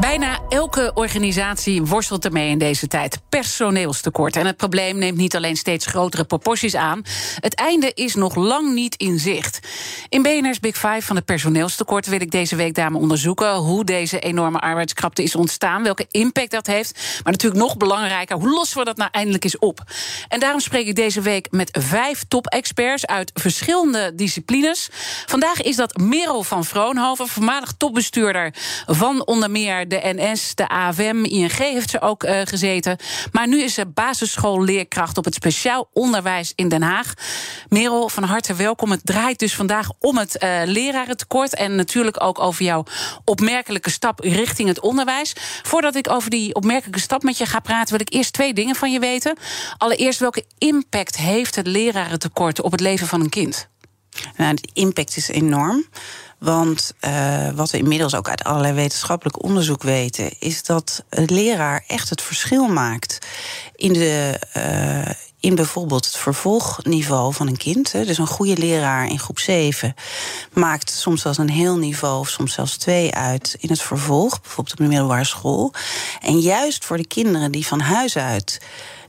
Bijna elke organisatie worstelt ermee in deze tijd. Personeelstekort. En het probleem neemt niet alleen steeds grotere proporties aan. Het einde is nog lang niet in zicht. In BNR's Big Five van het personeelstekort wil ik deze week daarmee onderzoeken hoe deze enorme arbeidskrapte is ontstaan, welke impact dat heeft. Maar natuurlijk nog belangrijker, hoe lossen we dat nou eindelijk eens op? En daarom spreek ik deze week met vijf top-experts uit verschillende disciplines. Vandaag is dat Merel van Vroonhoven, voormalig topbestuurder van onder meer de NS, de AFM, ING heeft ze ook uh, gezeten. Maar nu is ze basisschoolleerkracht op het speciaal onderwijs in Den Haag. Merel, van harte welkom. Het draait dus vandaag om het uh, lerarentekort. En natuurlijk ook over jouw opmerkelijke stap richting het onderwijs. Voordat ik over die opmerkelijke stap met je ga praten, wil ik eerst twee dingen van je weten. Allereerst, welke impact heeft het lerarentekort op het leven van een kind? Nou, de impact is enorm. Want uh, wat we inmiddels ook uit allerlei wetenschappelijk onderzoek weten, is dat een leraar echt het verschil maakt in de. Uh, in bijvoorbeeld het vervolgniveau van een kind. Dus een goede leraar in groep 7 maakt soms zelfs een heel niveau, of soms zelfs twee uit in het vervolg, bijvoorbeeld op de middelbare school. En juist voor de kinderen die van huis uit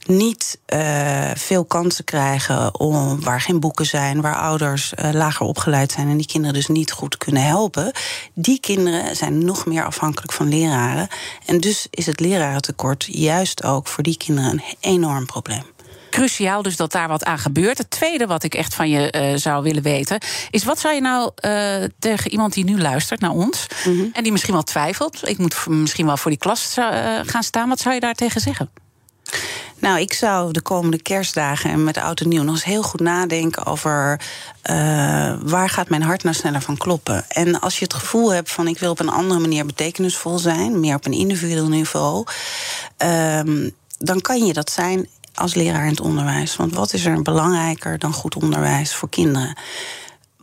niet uh, veel kansen krijgen om, waar geen boeken zijn, waar ouders uh, lager opgeleid zijn en die kinderen dus niet goed kunnen helpen. Die kinderen zijn nog meer afhankelijk van leraren. En dus is het lerarentekort juist ook voor die kinderen een enorm probleem cruciaal dus dat daar wat aan gebeurt. Het tweede wat ik echt van je uh, zou willen weten... is wat zou je nou uh, tegen iemand die nu luistert naar ons... Mm -hmm. en die misschien wel twijfelt... ik moet misschien wel voor die klas uh, gaan staan... wat zou je daar tegen zeggen? Nou, ik zou de komende kerstdagen en met oud en nieuw nog eens heel goed nadenken over uh, waar gaat mijn hart nou sneller van kloppen. En als je het gevoel hebt van ik wil op een andere manier betekenisvol zijn, meer op een individueel niveau, um, dan kan je dat zijn als leraar in het onderwijs. Want wat is er belangrijker dan goed onderwijs voor kinderen?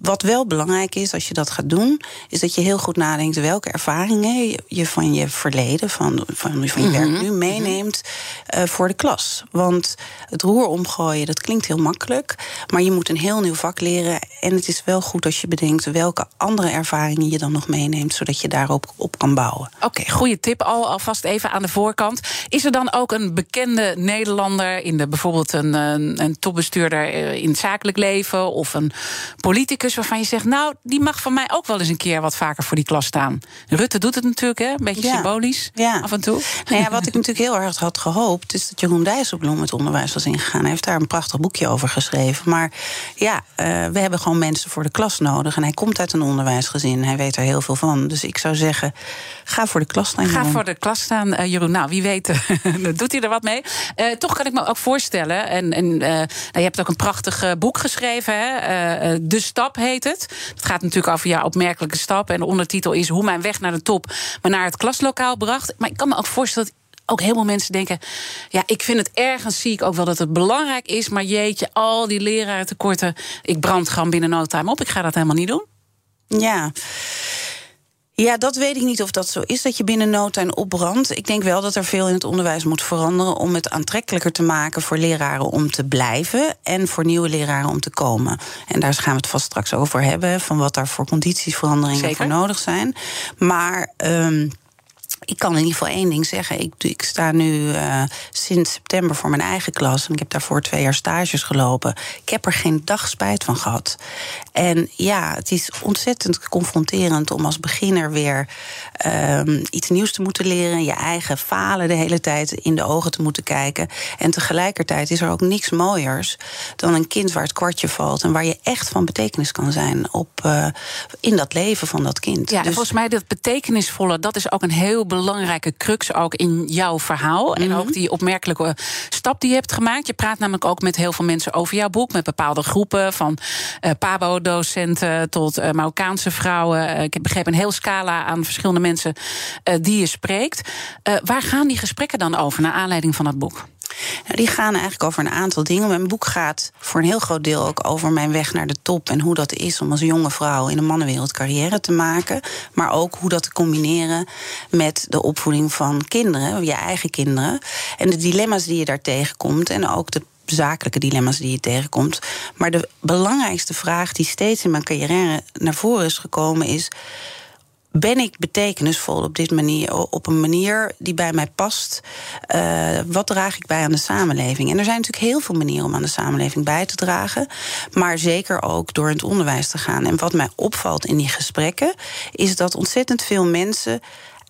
Wat wel belangrijk is als je dat gaat doen, is dat je heel goed nadenkt welke ervaringen je van je verleden, van, van, van je werk nu meeneemt uh, voor de klas. Want het roer omgooien, dat klinkt heel makkelijk, maar je moet een heel nieuw vak leren. En het is wel goed als je bedenkt welke andere ervaringen je dan nog meeneemt, zodat je daarop op kan bouwen. Oké, okay, goede tip al, alvast even aan de voorkant. Is er dan ook een bekende Nederlander in de bijvoorbeeld een, een, een topbestuurder in het zakelijk leven of een politicus? Waarvan je zegt, nou, die mag van mij ook wel eens een keer wat vaker voor die klas staan. Rutte doet het natuurlijk, hè? Een beetje ja. symbolisch ja. af en toe. Nou ja, wat ik natuurlijk heel erg had gehoopt, is dat Jeroen Dijsselbloem het onderwijs was ingegaan. Hij heeft daar een prachtig boekje over geschreven. Maar ja, uh, we hebben gewoon mensen voor de klas nodig. En hij komt uit een onderwijsgezin. Hij weet er heel veel van. Dus ik zou zeggen, ga voor de klas staan. Ga voor de klas staan, uh, Jeroen. Nou, wie weet, doet hij er wat mee. Uh, toch kan ik me ook voorstellen. En, en nou, je hebt ook een prachtig boek geschreven, hè? De Stap heet het. Het gaat natuurlijk over ja, opmerkelijke stappen. En de ondertitel is Hoe mijn weg naar de top me naar het klaslokaal bracht. Maar ik kan me ook voorstellen dat ook veel mensen denken... ja, ik vind het ergens, zie ik ook wel dat het belangrijk is... maar jeetje, al die lerarentekorten... ik brand gewoon binnen no time op. Ik ga dat helemaal niet doen. Ja, ja, dat weet ik niet of dat zo is, dat je binnen no time opbrandt. Ik denk wel dat er veel in het onderwijs moet veranderen... om het aantrekkelijker te maken voor leraren om te blijven... en voor nieuwe leraren om te komen. En daar gaan we het vast straks over hebben... van wat daar voor conditiesveranderingen voor nodig zijn. Maar... Um, ik kan in ieder geval één ding zeggen. Ik, ik sta nu uh, sinds september voor mijn eigen klas. En ik heb daarvoor twee jaar stages gelopen. Ik heb er geen dag spijt van gehad. En ja, het is ontzettend confronterend om als beginner weer um, iets nieuws te moeten leren. Je eigen falen de hele tijd in de ogen te moeten kijken. En tegelijkertijd is er ook niks mooiers dan een kind waar het kwartje valt. En waar je echt van betekenis kan zijn op, uh, in dat leven van dat kind. Ja, dus... volgens mij dat betekenisvolle, dat is ook een heel belangrijke crux ook in jouw verhaal. Mm -hmm. En Mhm. ook die opmerkelijke stap die je hebt gemaakt. Je praat namelijk ook met heel veel mensen over jouw boek. Met bepaalde groepen, van uh, PABO-docenten tot uh, Marokkaanse vrouwen. Uh, ik heb begrepen een heel scala aan verschillende mensen die je spreekt. waar gaan die gesprekken dan over, naar aanleiding van dat boek? Nou, die gaan eigenlijk over een aantal dingen. Mijn boek gaat voor een heel groot deel ook over mijn weg naar de top. En hoe dat is om als jonge vrouw in de mannenwereld carrière te maken. Maar ook hoe dat te combineren met de opvoeding van kinderen, je eigen kinderen. En de dilemma's die je daar tegenkomt. En ook de zakelijke dilemma's die je tegenkomt. Maar de belangrijkste vraag die steeds in mijn carrière naar voren is gekomen is ben ik betekenisvol op, dit manier, op een manier die bij mij past? Uh, wat draag ik bij aan de samenleving? En er zijn natuurlijk heel veel manieren om aan de samenleving bij te dragen. Maar zeker ook door in het onderwijs te gaan. En wat mij opvalt in die gesprekken, is dat ontzettend veel mensen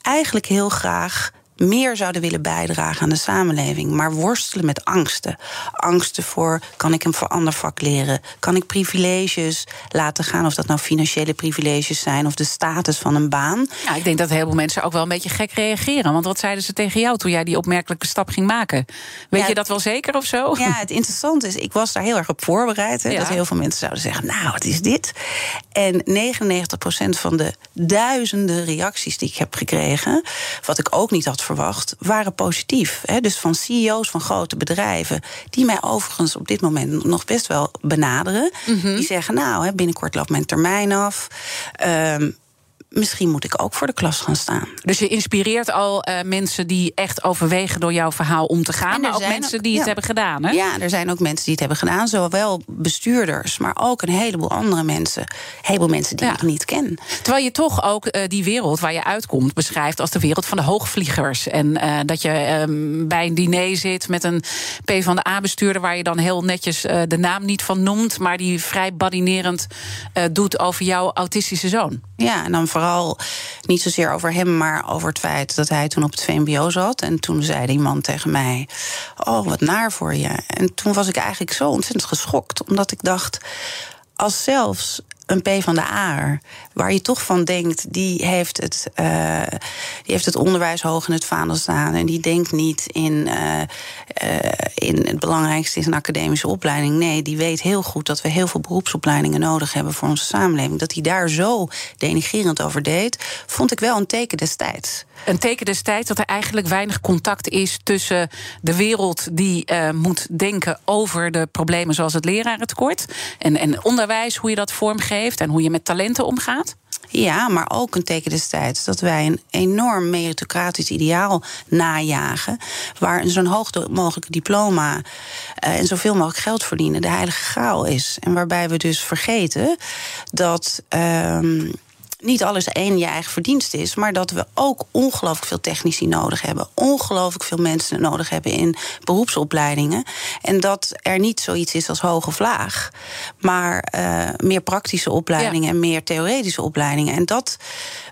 eigenlijk heel graag meer zouden willen bijdragen aan de samenleving, maar worstelen met angsten. Angsten voor: kan ik een verander vak leren? Kan ik privileges laten gaan? Of dat nou financiële privileges zijn of de status van een baan. Ja, ik denk dat heel veel mensen ook wel een beetje gek reageren. Want wat zeiden ze tegen jou toen jij die opmerkelijke stap ging maken? Weet je dat wel zeker of zo? Ja, het interessante is, ik was daar heel erg op voorbereid. Hè, Dat heel veel mensen zouden zeggen: Nou, wat is dit? En 99% van de duizenden reacties die ik heb gekregen, wat ik ook niet had verwacht verwacht, waren positief. Hè? Dus van CEO's van grote bedrijven, die mij overigens op dit moment nog best wel benaderen. Mhm. Die zeggen: Nou, binnenkort loopt mijn termijn af. Ehm, misschien moet ik ook voor de klas gaan staan. Dus je inspireert al uh, mensen die echt overwegen door jouw verhaal om te gaan, maar ook mensen die het hebben gedaan. Hè? Ja, er zijn ook mensen die het hebben gedaan, zowel bestuurders, maar ook een heleboel andere mensen. Een heleboel mensen die ik niet ken. Terwijl je toch ook uh, die wereld waar je uitkomt beschrijft als de wereld van de hoogvliegers. En uh, dat je ehm, bij een diner zit met een P van de A-bestuurder waar je dan heel netjes de naam niet van noemt, maar die vrij badinerend doet over jouw autistische zoon. Ja, en dan vooral niet zozeer over hem, maar over het feit dat hij toen op het VMBO zat. En toen zei die man tegen mij: Oh, wat naar voor je. En toen was ik eigenlijk zo ontzettend geschokt, omdat ik dacht. Als zelfs een P van de A, waar je toch van denkt, die heeft het, uh, die heeft het onderwijs hoog in het vaandel staan. En die denkt niet in, uh, uh, in het belangrijkste is een academische opleiding. Nee, die weet heel goed dat we heel veel beroepsopleidingen nodig hebben voor onze samenleving. Dat hij daar zo denigerend over deed, vond ik wel een teken destijds. Een teken destijds dat er eigenlijk weinig contact is tussen de wereld die moet denken over de problemen zoals het lerarentekort en, en onderwijs, hoe je dat vormgeeft en hoe je met talenten omgaat? Ja, maar ook een teken destijds dat wij een enorm meritocratisch ideaal najagen. Waar zo'n hoog mogelijke diploma uh, en zoveel mogelijk geld verdienen de heilige graal is. En waarbij we dus vergeten dat. Uh, niet alles één je eigen verdienste is, maar dat we ook ongelooflijk veel technici nodig hebben. Ongelooflijk veel mensen nodig hebben in beroepsopleidingen. En dat er niet zoiets is als hoog of laag, maar uh, meer praktische opleidingen en meer theoretische opleidingen. En dat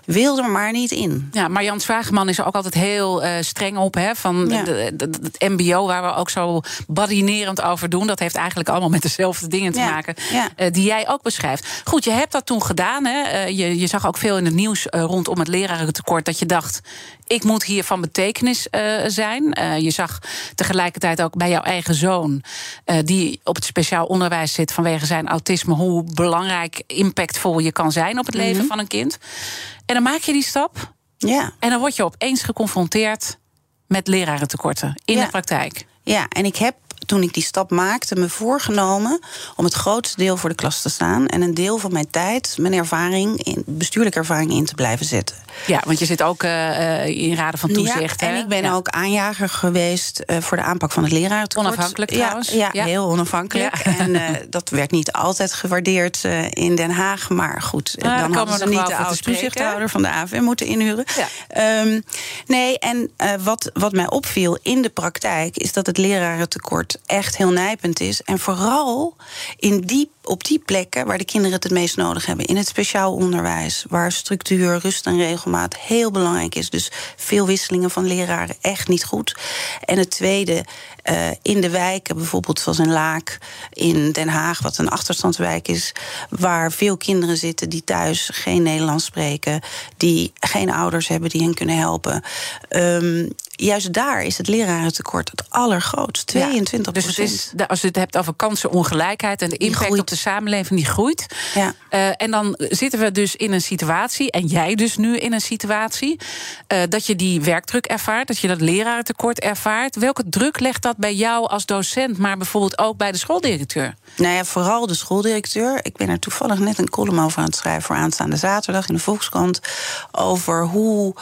wil er maar niet in. Ja, maar Jan Zwageman is er ook altijd heel uh, streng op. Hè, van ja. het MBO, waar we ook zo badinerend over doen. Dat heeft eigenlijk allemaal met dezelfde dingen te ja. maken. Ja. Uh, die jij ook beschrijft. Goed, je hebt dat toen gedaan. Hè. Uh, je, je zag ook veel in het nieuws rondom het lerarentekort. Dat je dacht, ik moet hier van betekenis zijn. je zag tegelijkertijd ook bij jouw eigen zoon. die op het speciaal onderwijs zit vanwege zijn autisme. Hoe belangrijk, impactvol je kan zijn op het leven mm -hmm. van een kind. En dan maak je die stap. Ja. En dan word je opeens geconfronteerd met lerarentekorten in ja. de praktijk. Ja, en ik heb toen ik die stap maakte, me voorgenomen om het grootste deel voor de klas te staan. En een deel van mijn tijd, mijn ervaring, in, bestuurlijke ervaring in te blijven zetten. Ja, want je zit ook uh, in raden van toezicht. Ja, en ik ben ja. ook aanjager geweest uh, voor de aanpak van het lerarentekort. Onafhankelijk trouwens. Ja, ja, heel onafhankelijk. En uh, dat werd niet altijd gewaardeerd in Den Haag. Maar goed, dan, dan hadden ze niet de oude toezichthouder van de AVM moeten inhuren. Um, nee, en wat, wat mij opviel in de praktijk... is dat het lerarentekort echt heel nijpend is. En vooral in die, op die plekken waar de kinderen het het meest nodig hebben. In het speciaal onderwijs, waar structuur, rust en regelmaat heel belangrijk is. Dus veel wisselingen van leraren echt niet goed. En het tweede, uh, in de wijken, bijvoorbeeld zoals in Laak, in Den Haag, wat een achterstandswijk is, waar veel kinderen zitten die thuis geen Nederlands spreken, die geen ouders hebben die hen kunnen helpen. Um, juist daar is het lerarentekort het allergrootst. 22 ja, Dus het is, als je het hebt over kansenongelijkheid en de impact op de samenleving die groeit. Ja. Uh, en dan zitten we dus in een situatie, en jij dus nu in een situatie, uh, dat je die werkdruk ervaart, dat je dat lerarentekort ervaart. Welke druk legt dat bij jou als docent, maar bijvoorbeeld ook bij de schooldirecteur? Nou ja, vooral de schooldirecteur. Ik ben er toevallig net een column over aan het schrijven voor aanstaande zaterdag in de Volkskrant. Over hoe.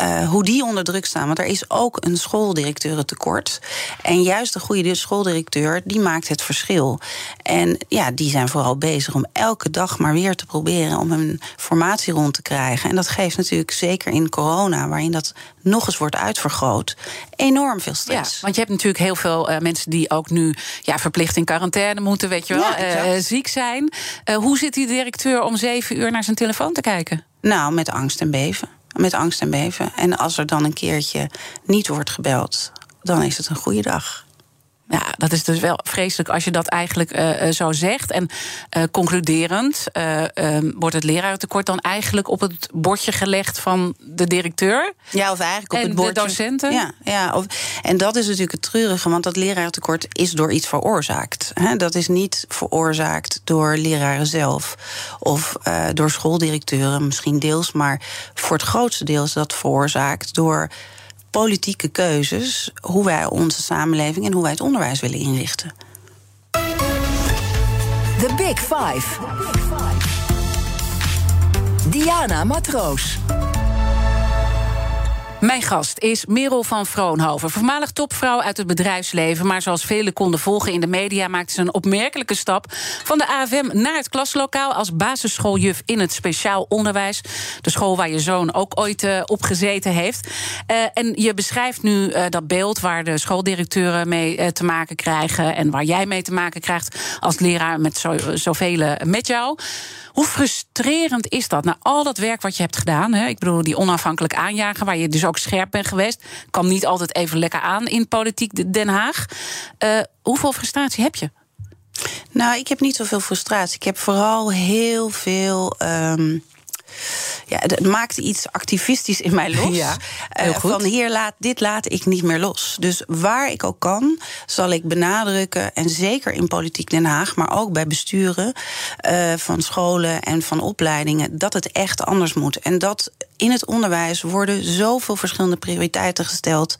Uh, hoe die onder druk staan. Want er is is ook een schooldirecteurentekort. En juist de goede schooldirecteur, die maakt het verschil. En ja, die zijn vooral bezig om elke dag maar weer te proberen om hun formatie rond te krijgen. En dat geeft natuurlijk zeker in corona, waarin dat nog eens wordt uitvergroot, enorm veel stress. Ja, want je hebt natuurlijk heel veel uh, mensen die ook nu ja, verplicht in quarantaine moeten, weet je wel, ja, uh, ziek zijn. Uh, hoe zit die directeur om zeven uur naar zijn telefoon te kijken? Nou, met angst en beven. Met angst en beven. En als er dan een keertje niet wordt gebeld, dan is het een goede dag. Ja, dat is dus wel vreselijk als je dat eigenlijk uh, zo zegt. En uh, concluderend uh, wordt het lerarentekort dan eigenlijk op het bordje gelegd van de directeur. Ja, of eigenlijk op en het bordje. de docenten. Ja, ja of, en dat is natuurlijk het treurige, want dat lerarentekort is door iets veroorzaakt. Hè? Dat is niet veroorzaakt door leraren zelf of door schooldirecteuren, misschien deels, maar voor het grootste deel is dat veroorzaakt door politieke keuzes hoe wij onze samenleving en hoe wij het onderwijs willen inrichten. The Big Five. Diana Matroos. Mijn gast is Merel van Vroonhoven, voormalig topvrouw uit het bedrijfsleven. Maar zoals velen konden volgen in de media, maakte ze een opmerkelijke stap van de AFM naar het klaslokaal als basisschooljuf in het speciaal onderwijs. De school waar je zoon ook ooit uh, op gezeten heeft. Uh, en je beschrijft nu uh, dat beeld waar de schooldirecteuren mee te maken krijgen. En waar jij mee te maken krijgt als leraar met zo, zoveel met jou. Hoe frustrerend is dat? Na al dat werk wat je hebt gedaan, ik bedoel die onafhankelijk aanjagen, waar je dus ook scherp bent geweest, kwam niet altijd even lekker aan in politiek Den Haag. Uh, hoeveel frustratie heb je? Nou, ik heb niet zoveel frustratie. Ik heb vooral heel veel. Um ja, het maakte iets activistisch in mij los. Ja. Uh, van hier laat, dit laat ik niet meer los. Dus waar ik ook kan, zal ik benadrukken. En zeker in politiek Den Haag, maar ook bij besturen uh, van scholen en van opleidingen, dat het echt anders moet. En dat in het onderwijs worden zoveel verschillende prioriteiten gesteld,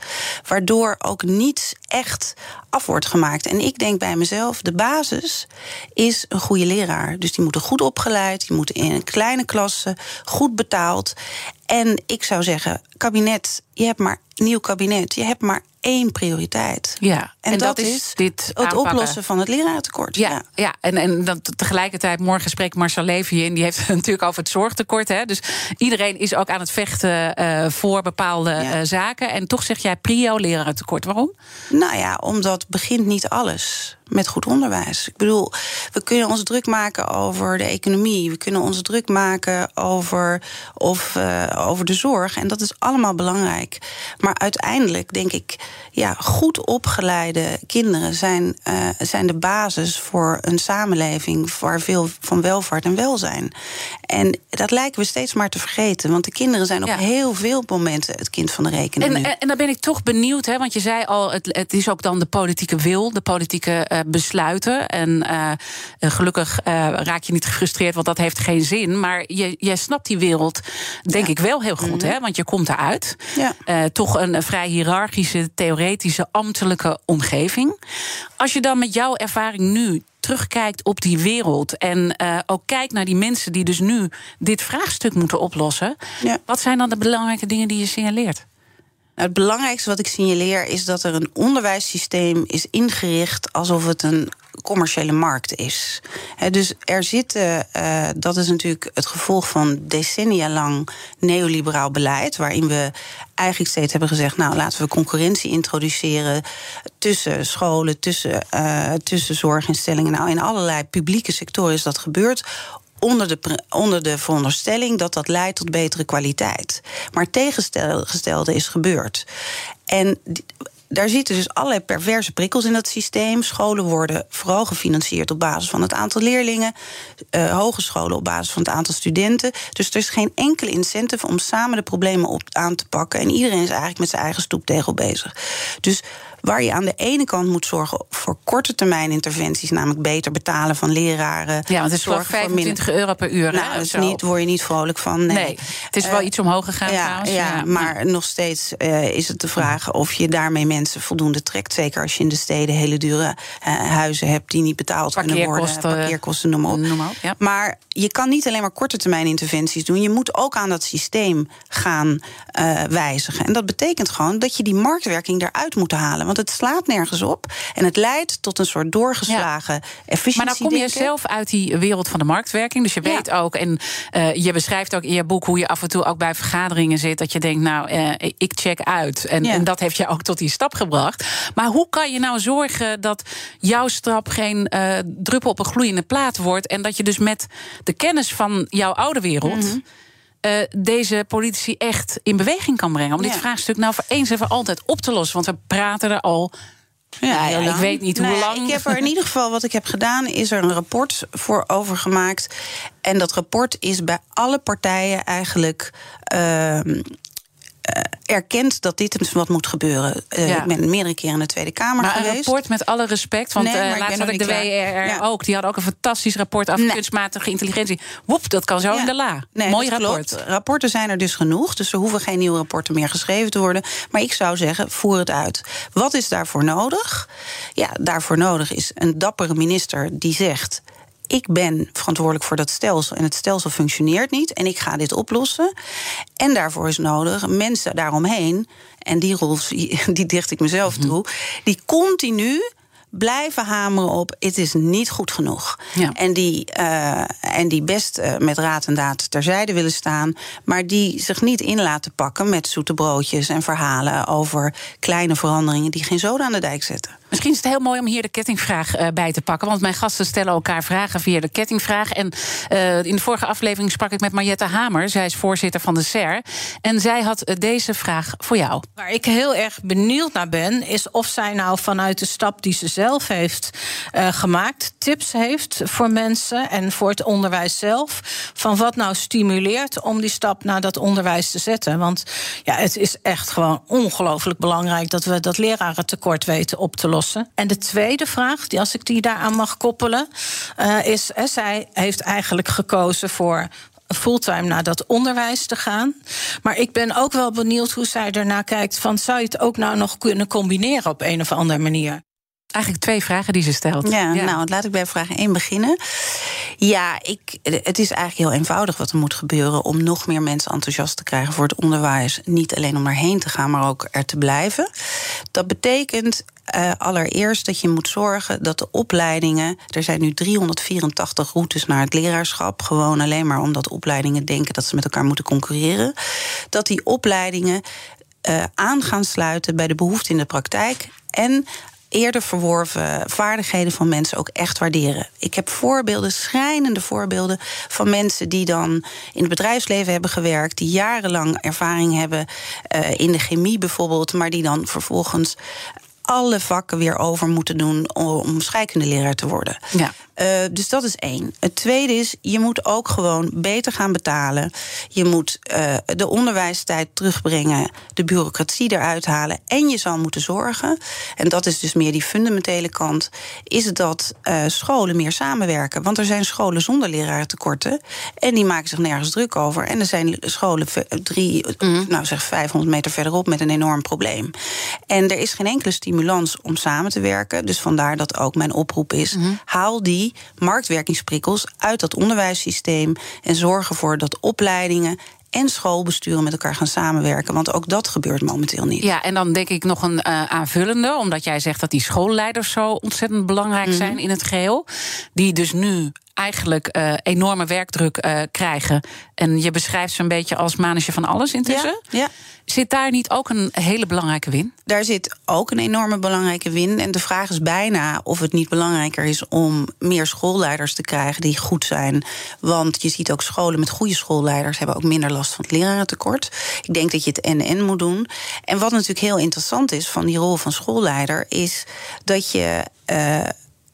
waardoor ook niets echt af wordt gemaakt. En ik denk bij mezelf, de basis is een goede leraar. Dus die moeten goed opgeleid, die moeten in een kleine klasse, goed betaald. En ik zou zeggen, kabinet, je hebt maar nieuw kabinet, je hebt maar één prioriteit. Ja, en, en dat, dat, is dit het aanpakken. oplossen van het lerarentekort. Ja, ja. ja. en, en dan tegelijkertijd, morgen spreekt Marcel Levy in, die heeft het natuurlijk over het zorgtekort. Hè? Dus iedereen is ook aan het vechten uh, voor bepaalde ja. uh, zaken. En toch zeg jij prio lerarentekort. Waarom? Nou ja, omdat begint niet alles met goed onderwijs. Ik bedoel, we kunnen ons druk maken over de economie. We kunnen ons druk maken over, of, uh, over de zorg. En dat is allemaal belangrijk. Maar uiteindelijk denk ik, ja, goed opgeleide kinderen zijn, uh, zijn de basis voor een samenleving waar veel van welvaart en welzijn. En dat lijken we steeds maar te vergeten. Want de kinderen zijn op ja. heel veel momenten het kind van de rekening. En, en, en dan ben ik toch benieuwd, hè, want je zei al, het, het is ook dan de politieke wil, de politieke uh, besluiten. En uh, gelukkig raak je niet gefrustreerd, want dat heeft geen zin. Maar je, jij snapt die wereld, denk ja. ik wel heel goed, mm-hmm. hè? Want je komt eruit. Ja. Toch een vrij hiërarchische, theoretische, ambtelijke omgeving. Als je dan met jouw ervaring nu terugkijkt op die wereld en uh, ook kijkt naar die mensen die dus nu dit vraagstuk moeten oplossen, ja. wat zijn dan de belangrijke dingen die je signaleert? Het belangrijkste wat ik signaleer is dat er een onderwijssysteem is ingericht alsof het een commerciële markt is. Dus er zitten, uh, dat is natuurlijk het gevolg van decennia lang neoliberaal beleid, waarin we eigenlijk steeds hebben gezegd: nou laten we concurrentie introduceren tussen scholen, tussen, uh, tussen zorginstellingen. Nou, in allerlei publieke sectoren is dat gebeurd onder de, onder de veronderstelling dat dat leidt tot betere kwaliteit. Maar het tegengestelde is gebeurd. En daar zitten dus allerlei perverse prikkels in dat systeem. Scholen worden vooral gefinancierd op basis van het aantal leerlingen. Uh, hogescholen op basis van het aantal studenten. Dus er is geen enkele incentive om samen de problemen op aan te pakken. En iedereen is eigenlijk met zijn eigen stoeptegel bezig. Dus Waar je aan de ene kant moet zorgen voor korte termijn interventies, namelijk beter betalen van leraren. Ja, want het is wel 25 euro per uur. Nou, dus niet, word je niet vrolijk van. Nee, het is wel uh, iets omhoog gegaan ja, trouwens. Ja, ja, maar nog steeds uh, is het de vraag of je daarmee mensen voldoende trekt. Zeker als je in de steden hele dure uh, huizen hebt die niet betaald kunnen worden. Parkeerkosten, noem maar op. Noem maar, op ja. maar je kan niet alleen maar korte termijn interventies doen. Je moet ook aan dat systeem gaan wijzigen. En dat betekent gewoon dat je die marktwerking eruit moet halen. Want het slaat nergens op. En het leidt tot een soort doorgeslagen ja. efficiëntie. Maar dan kom je zelf uit die wereld van de marktwerking. Dus je weet ja. ook, en uh, je beschrijft ook in je boek hoe je af en toe ook bij vergaderingen zit. Dat je denkt, nou, uh, ik check uit. En, ja. en, dat heeft je ook tot die stap gebracht. Maar hoe kan je nou zorgen dat jouw stap geen uh, druppel op een gloeiende plaat wordt. En dat je dus met de kennis van jouw oude wereld. Mm -hmm. Uh, deze politici echt in beweging kan brengen. Om ja. dit vraagstuk nou voor eens en voor altijd op te lossen. Want we praten er al. Ja, ja ik weet niet nee, hoe lang. Ik heb er in ieder geval, wat ik heb gedaan, is er een rapport voor overgemaakt. En dat rapport is bij alle partijen eigenlijk. Uh, erkent dat dit wat moet gebeuren. Uh, ja. Ik ben meerdere keren in de Tweede Kamer maar geweest. een rapport met alle respect, want nee, uh, laatst had ik de WR ja. ook. Die had ook een fantastisch rapport over nee. kunstmatige intelligentie. Woep, dat kan zo ja. in de la. Nee, Mooi rapport. Klopt. Rapporten zijn er dus genoeg, dus er hoeven geen nieuwe rapporten meer geschreven te worden. Maar ik zou zeggen, voer het uit. Wat is daarvoor nodig? Ja, daarvoor nodig is een dappere minister die zegt ik ben verantwoordelijk voor dat stelsel en het stelsel functioneert niet en ik ga dit oplossen. En daarvoor is nodig mensen daaromheen, en die rol die dicht ik mezelf toe, die continu blijven hameren op: het is niet goed genoeg. Ja. En, die, uh, en die best uh, met raad en daad terzijde willen staan, maar die zich niet in laten pakken met zoete broodjes en verhalen over kleine veranderingen die geen zoden aan de dijk zetten. Misschien is het heel mooi om hier de kettingvraag uh, bij te pakken. Want mijn gasten stellen elkaar vragen via de kettingvraag. En uh, in de vorige aflevering sprak ik met Mariette Hamer. Zij is voorzitter van de SER. En zij had uh, deze vraag voor jou. Waar ik heel erg benieuwd naar ben, is of zij nou vanuit de stap die ze zelf heeft gemaakt, tips heeft voor mensen en voor het onderwijs zelf. Van wat nou stimuleert om die stap naar dat onderwijs te zetten. Want ja, het is echt gewoon ongelooflijk belangrijk dat we dat lerarentekort weten op te lossen. En de tweede vraag, die, als ik die daaraan mag koppelen, uh, is: hè, zij heeft eigenlijk gekozen voor fulltime naar dat onderwijs te gaan. Maar ik ben ook wel benieuwd hoe zij ernaar kijkt: van zou je het ook nou nog kunnen combineren op een of andere manier? Eigenlijk twee vragen die ze stelt. Ja, ja, nou, laat ik bij vraag 1 beginnen. Ja, ik, het is eigenlijk heel eenvoudig wat er moet gebeuren om nog meer mensen enthousiast te krijgen voor het onderwijs. Niet alleen om erheen te gaan, maar ook er te blijven. Dat betekent uh, allereerst dat je moet zorgen dat de opleidingen. Er zijn nu 384 routes naar het leraarschap. Gewoon alleen maar omdat opleidingen denken dat ze met elkaar moeten concurreren. Dat die opleidingen uh, aan gaan sluiten bij de behoefte in de praktijk. En eerder verworven vaardigheden van mensen ook echt waarderen. Ik heb voorbeelden, schrijnende voorbeelden van mensen die dan in het bedrijfsleven hebben gewerkt, die jarenlang ervaring hebben uh, in de chemie bijvoorbeeld, maar die dan vervolgens alle vakken weer over moeten doen om scheikundeleraar te worden. Ja. Uh, dus dat is één. Het tweede is, je moet ook gewoon beter gaan betalen. Je moet uh, de onderwijstijd terugbrengen, de bureaucratie eruit halen. En je zal moeten zorgen, en dat is dus meer die fundamentele kant, is dat uh, scholen meer samenwerken. Want er zijn scholen zonder lerarentekorten. En die maken zich nergens druk over. En er zijn scholen drie, mm. nou zeg 500 meter verderop met een enorm probleem. En er is geen enkele stimulans om samen te werken. Dus vandaar dat ook mijn oproep is: mm. haal die marktwerkingsprikkels uit dat onderwijssysteem en zorg ervoor dat opleidingen en schoolbesturen met elkaar gaan samenwerken. Want ook dat gebeurt momenteel niet. Ja, en dan denk ik nog een uh, aanvullende, omdat jij zegt dat die schoolleiders zo ontzettend belangrijk mm -hmm. zijn in het geheel. Die dus nu eigenlijk uh, enorme werkdruk uh, krijgen. En je beschrijft ze een beetje als manager van alles intussen. Ja, ja. Zit daar niet ook een hele belangrijke win? Daar zit ook een enorme belangrijke win. En de vraag is bijna of het niet belangrijker is om meer schoolleiders te krijgen die goed zijn. Want je ziet ook scholen met goede schoolleiders hebben ook minder last van het lerarentekort. Ik denk dat je het en-en moet doen. En wat natuurlijk heel interessant is van die rol van schoolleider, is dat je. Uh,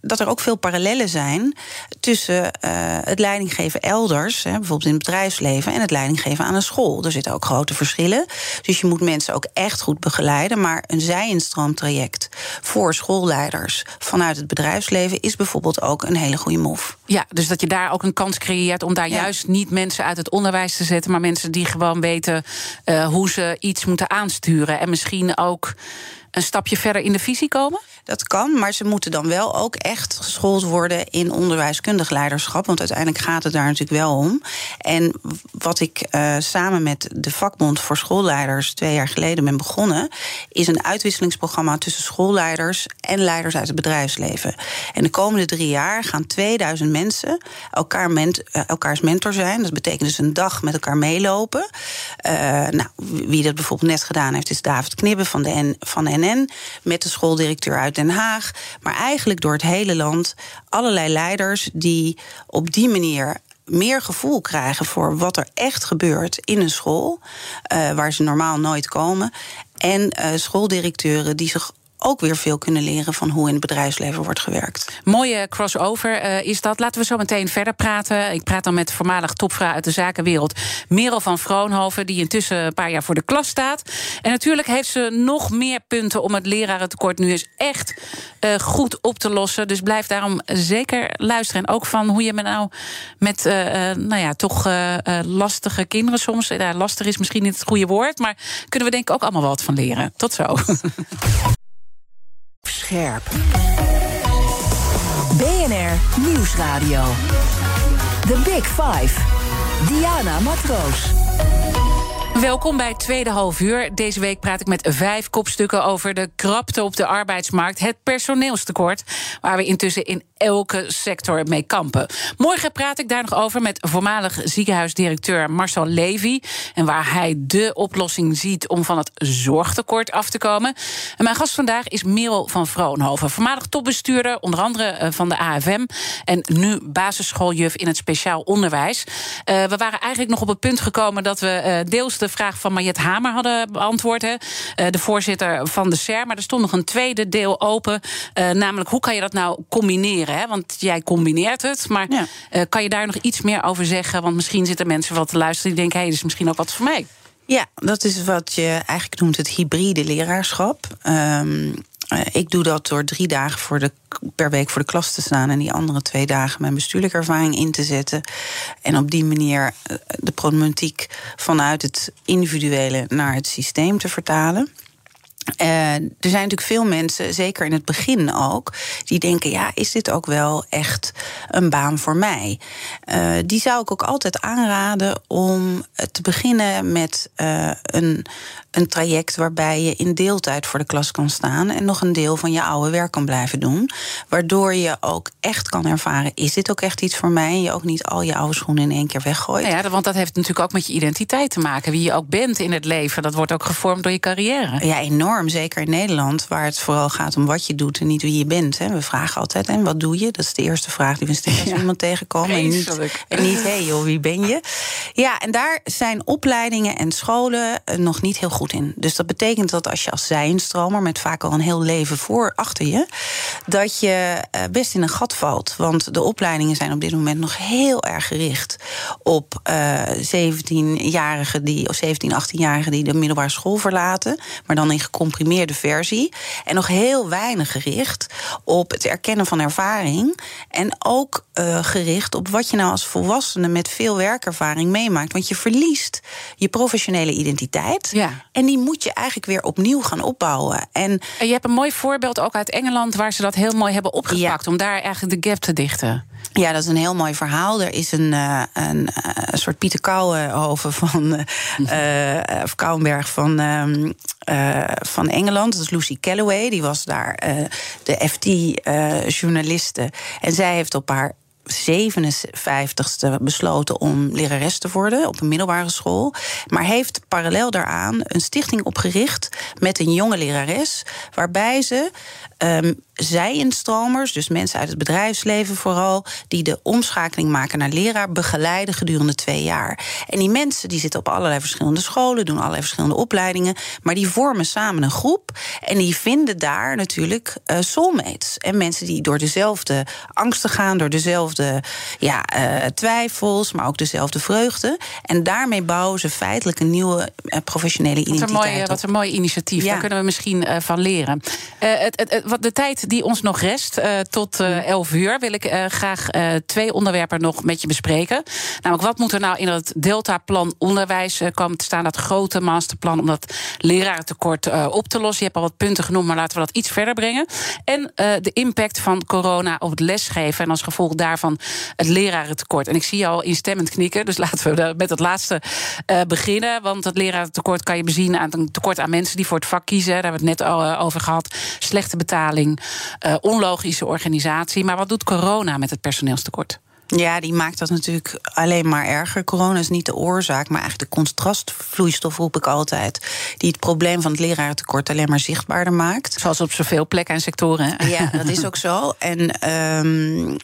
dat er ook veel parallellen zijn tussen uh, het leidinggeven elders, hè, bijvoorbeeld in het bedrijfsleven, en het leidinggeven aan een school. Er zitten ook grote verschillen. Dus je moet mensen ook echt goed begeleiden. Maar een zijinstroomtraject voor schoolleiders vanuit het bedrijfsleven is bijvoorbeeld ook een hele goede move. Ja, dus dat je daar ook een kans creëert om daar juist niet mensen uit het onderwijs te zetten, maar mensen die gewoon weten uh, hoe ze iets moeten aansturen. En misschien ook een stapje verder in de visie komen? Dat kan, maar ze moeten dan wel ook echt geschoold worden in onderwijskundig leiderschap. Want uiteindelijk gaat het daar natuurlijk wel om. En wat ik uh, samen met de vakbond voor schoolleiders twee jaar geleden ben begonnen, is een uitwisselingsprogramma tussen schoolleiders en leiders uit het bedrijfsleven. En de komende drie jaar gaan 2000 mensen elkaar ment, uh, elkaars mentor zijn. Dat betekent dus een dag met elkaar meelopen. Uh, nou, wie dat bijvoorbeeld net gedaan heeft, is David Knibben van de, N, van NN, met de schooldirecteur uit Den Haag. Maar eigenlijk door het hele land allerlei leiders die op die manier meer gevoel krijgen voor wat er echt gebeurt in een school, uh, waar ze normaal nooit komen. En uh, schooldirecteuren die zich ook weer veel kunnen leren van hoe in het bedrijfsleven wordt gewerkt. Mooie crossover uh, is dat. Laten we zo meteen verder praten. Ik praat dan met voormalig topvrouw uit de zakenwereld, Merel van Vroonhoven, die intussen een paar jaar voor de klas staat. En natuurlijk heeft ze nog meer punten om het lerarentekort nu eens echt uh, goed op te lossen. Dus blijf daarom zeker luisteren. En ook van hoe je me nou met uh, nou ja, toch lastige kinderen soms. Ja, lastig is misschien niet het goede woord, maar kunnen we denk ik ook allemaal wat van leren. Tot zo. Scherp. BNR Nieuwsradio. The Big Five. Diana Matroos. Welkom bij tweede half uur. Deze week praat ik met vijf kopstukken over de krapte op de arbeidsmarkt, het personeelstekort, waar we intussen in elke sector mee kampen. Morgen praat ik daar nog over met voormalig ziekenhuisdirecteur Marcel Levy en waar hij de oplossing ziet om van het zorgtekort af te komen. En mijn gast vandaag is Merel van Vroonhoven, voormalig topbestuurder, onder andere eh, van de AFM en nu basisschooljuf in het speciaal onderwijs. Uh, we waren eigenlijk nog op het punt gekomen dat we uh, deels de de vraag van Mariette Hamer hadden beantwoord. Hè, de voorzitter van de SER. Maar er stond nog een tweede deel open. Uh, namelijk, hoe kan je dat nou combineren? Hè? Want jij combineert het. Maar ja. uh, kan je daar nog iets meer over zeggen? Want misschien zitten mensen wat te luisteren die denken: hé, hey, dit is misschien ook wat voor mij. Ja, dat is wat je eigenlijk noemt het hybride leraarschap. Um, uh, ik doe dat door drie dagen voor de, per week voor de klas te staan en die andere twee dagen mijn bestuurlijke ervaring in te zetten. En op die manier de problematiek vanuit het individuele naar het systeem te vertalen. Uh, er zijn natuurlijk veel mensen, zeker in het begin ook, die denken: ja, is dit ook wel echt een baan voor mij? Die zou ik ook altijd aanraden om te beginnen met een, een traject waarbij je in deeltijd voor de klas kan staan en nog een deel van je oude werk kan blijven doen. Waardoor je ook echt kan ervaren: is dit ook echt iets voor mij? En je ook niet al je oude schoenen in één keer weggooit. Nou ja, want dat heeft natuurlijk ook met je identiteit te maken. Wie je ook bent in het leven, dat wordt ook gevormd door je carrière. Ja, enorm zeker in Nederland, waar het vooral gaat om wat je doet en niet wie je bent. Hè. We vragen altijd, en wat doe je? Dat is de eerste vraag die we stellen als ja. iemand tegenkomen. En niet, en niet, hé hey joh, wie ben je? Ja, en daar zijn opleidingen en scholen nog niet heel goed in. Dus dat betekent dat als je als zijinstromer, met vaak al een heel leven voor achter je, dat je best in een gat valt. Want de opleidingen zijn op dit moment nog heel erg gericht op uh, 17-jarigen die, of 17, 18-jarigen die de middelbare school verlaten, maar dan in gecomprimeerde versie. En nog heel weinig gericht op het erkennen van ervaring. En ook gericht op wat je nou als volwassene met veel werkervaring meemaakt. Want je verliest je professionele identiteit. Ja. En die moet je eigenlijk weer opnieuw gaan opbouwen. En, en je hebt een mooi voorbeeld ook uit Engeland, waar ze dat heel mooi hebben opgepakt. Ja. Om daar eigenlijk de gap te dichten. Ja, dat is een heel mooi verhaal. Er is een, uh, een, een soort Pieter Kouwenhoven van uh, of Kouwenberg van, uh, van Engeland. Dat is Lucy Calloway. Die was daar de FT-journaliste. en zij heeft op haar 57ste besloten om lerares te worden op een middelbare school. Maar heeft parallel daaraan een stichting opgericht met een jonge lerares. Waarbij ze um, zij-instromers, dus mensen uit het bedrijfsleven vooral, die de omschakeling maken naar leraar, begeleiden gedurende twee jaar. En die mensen die zitten op allerlei verschillende scholen, doen allerlei verschillende opleidingen, maar die vormen samen een groep en die vinden daar natuurlijk uh, soulmates. En mensen die door dezelfde angsten gaan, door dezelfde ja, uh, twijfels, maar ook dezelfde vreugde. En daarmee bouwen ze feitelijk een nieuwe uh, professionele identiteit. Wat een mooi, wat een mooi initiatief. Ja. Daar kunnen we misschien van leren. Het, het, het, de tijd die ons nog rest, uh, tot uh, 11 uur, wil ik uh, graag twee onderwerpen nog met je bespreken. Namelijk, wat moet er nou in het Delta-plan onderwijs komen te staan? Dat grote masterplan om dat lerarentekort op te lossen. Je hebt al wat punten genoemd, maar laten we dat iets verder brengen. En de impact van corona op het lesgeven en als gevolg daarvan het lerarentekort. En ik zie je al instemmend knikken, dus laten we met het laatste beginnen. Want het lerarentekort kan je bezien aan een tekort aan mensen die voor het vak kiezen. Daar hebben we het net al over gehad. Slechte betaling, uh, onlogische organisatie. Maar wat doet corona met het personeelstekort? Ja, die maakt dat natuurlijk alleen maar erger. Corona is niet de oorzaak, maar eigenlijk de contrastvloeistof, roep ik altijd. Die het probleem van het lerarentekort alleen maar zichtbaarder maakt. Zoals op zoveel plekken en sectoren. Ja, dat is ook zo. En um,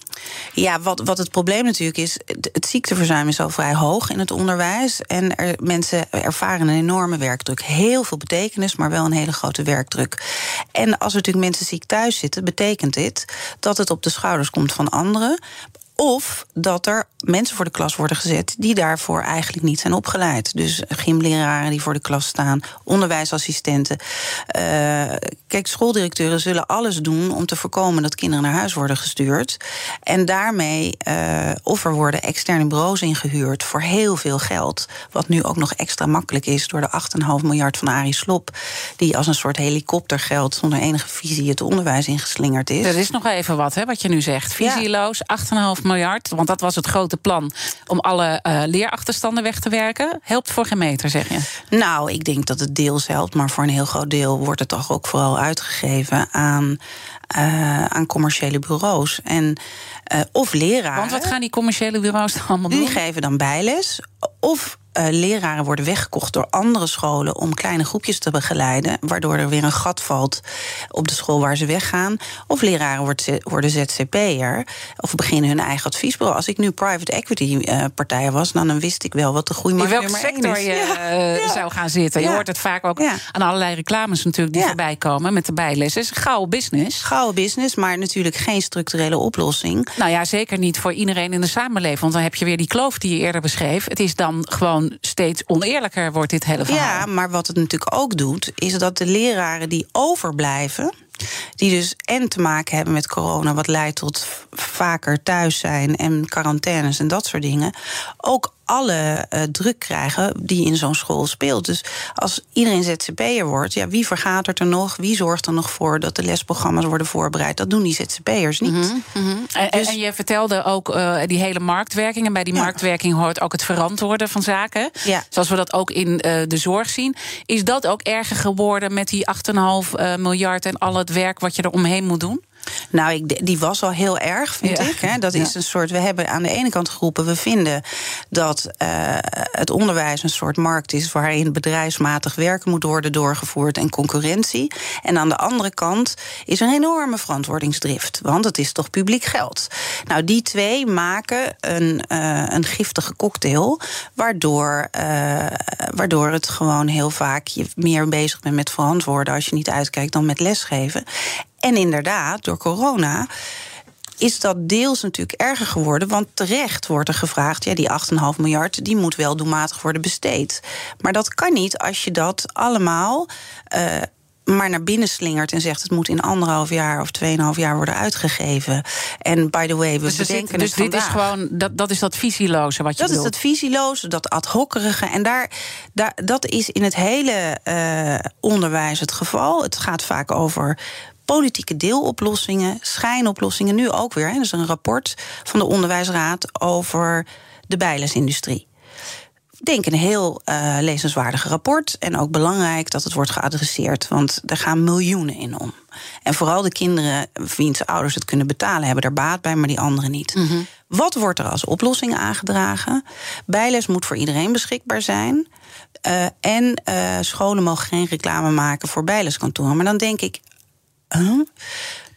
ja, wat, wat het probleem natuurlijk is, het ziekteverzuim is al vrij hoog in het onderwijs. En er, mensen ervaren een enorme werkdruk. Heel veel betekenis, maar wel een hele grote werkdruk. En als er natuurlijk mensen ziek thuis zitten, betekent dit dat het op de schouders komt van anderen. Of dat er mensen voor de klas worden gezet die daarvoor eigenlijk niet zijn opgeleid. Dus gymleraren die voor de klas staan, onderwijsassistenten. Uh, kijk, schooldirecteuren zullen alles doen om te voorkomen dat kinderen naar huis worden gestuurd. En daarmee, uh, of er worden externe bureaus ingehuurd voor heel veel geld. Wat nu ook nog extra makkelijk is door de 8,5 miljard van Arie Slop. Die als een soort helikoptergeld zonder enige visie het onderwijs ingeslingerd is. Dat is nog even wat, hè, wat je nu zegt. Visieloos, 8,5 miljard. Want dat was het grote plan om alle uh, leerachterstanden weg te werken. Helpt voor geen meter, zeg je? Nou, ik denk dat het deels helpt. Maar voor een heel groot deel wordt het toch ook vooral uitgegeven aan, uh, aan commerciële bureaus. En, uh, of leraren. Want wat gaan die commerciële bureaus dan allemaal doen? Die geven dan bijles. Of uh, leraren worden weggekocht door andere scholen om kleine groepjes te begeleiden, waardoor er weer een gat valt op de school waar ze weggaan. Of leraren worden, worden ZZP'er of beginnen hun eigen adviesbureau. Als ik nu private equity uh, partijen was, dan, dan wist ik wel wat de groeimarkt In welke sector je ja. Uh, zou gaan zitten. Je hoort het vaak ook aan allerlei reclames natuurlijk die voorbij komen met de bijles. Het is gouden business. Gouden business, maar natuurlijk geen structurele oplossing. Nou ja, zeker niet voor iedereen in de samenleving. Want dan heb je weer die kloof die je eerder beschreef. Het is dan gewoon steeds oneerlijker wordt dit hele verhaal. Ja, maar wat het natuurlijk ook doet, is dat de leraren die overblijven die dus en te maken hebben met corona, wat leidt tot vaker thuis zijn en quarantaines en dat soort dingen, ook alle uh, druk krijgen die in zo'n school speelt. Dus als iedereen ZZP'er wordt, ja, wie vergadert er nog? Wie zorgt er nog voor dat de lesprogramma's worden voorbereid? Dat doen die ZZP'ers niet. Mm -hmm. en, dus, en, je vertelde ook uh, die hele marktwerking. En bij die ja. marktwerking hoort ook het verantwoorden van zaken. Ja. Zoals we dat ook in uh, de zorg zien. Is dat ook erger geworden met die 8,5 miljard en al het werk wat je er omheen moet doen? Nou, ik, die was al heel erg, vind ja. ik. Hè. Dat is ja. een soort. We hebben aan de ene kant geroepen. We vinden dat uh, het onderwijs een soort markt is. waarin bedrijfsmatig werken moet worden doorgevoerd en concurrentie. En aan de andere kant is er een enorme verantwoordingsdrift. Want het is toch publiek geld. Nou, die twee maken een, uh, een giftige cocktail. Waardoor, uh, waardoor het gewoon heel vaak je meer bezig bent met verantwoorden. als je niet uitkijkt dan met lesgeven. En inderdaad, door corona is dat deels natuurlijk erger geworden. Want terecht wordt er gevraagd: ja, die 8,5 miljard die moet wel doelmatig worden besteed. Maar dat kan niet als je dat allemaal. Uh, maar naar binnen slingert en zegt het moet in anderhalf jaar of tweeënhalf jaar worden uitgegeven. En by the way, we dus bedenken dus het dit is gewoon dat, dat is dat visieloze wat je Dat bedoelt. is dat visieloze, dat ad hockerige. En daar, daar, dat is in het hele uh, onderwijs het geval. Het gaat vaak over politieke deeloplossingen, schijnoplossingen. Nu ook weer. Hè. Er is een rapport van de Onderwijsraad over de bijlesindustrie. Ik denk een heel uh, lezenswaardig rapport. En ook belangrijk dat het wordt geadresseerd. Want er gaan miljoenen in om. En vooral de kinderen wiens ouders het kunnen betalen, hebben er baat bij, maar die anderen niet. Mm -hmm. Wat wordt er als oplossing aangedragen? Bijles moet voor iedereen beschikbaar zijn. Uh, en uh, scholen mogen geen reclame maken voor bijleskantoren. Maar dan denk ik, Hã?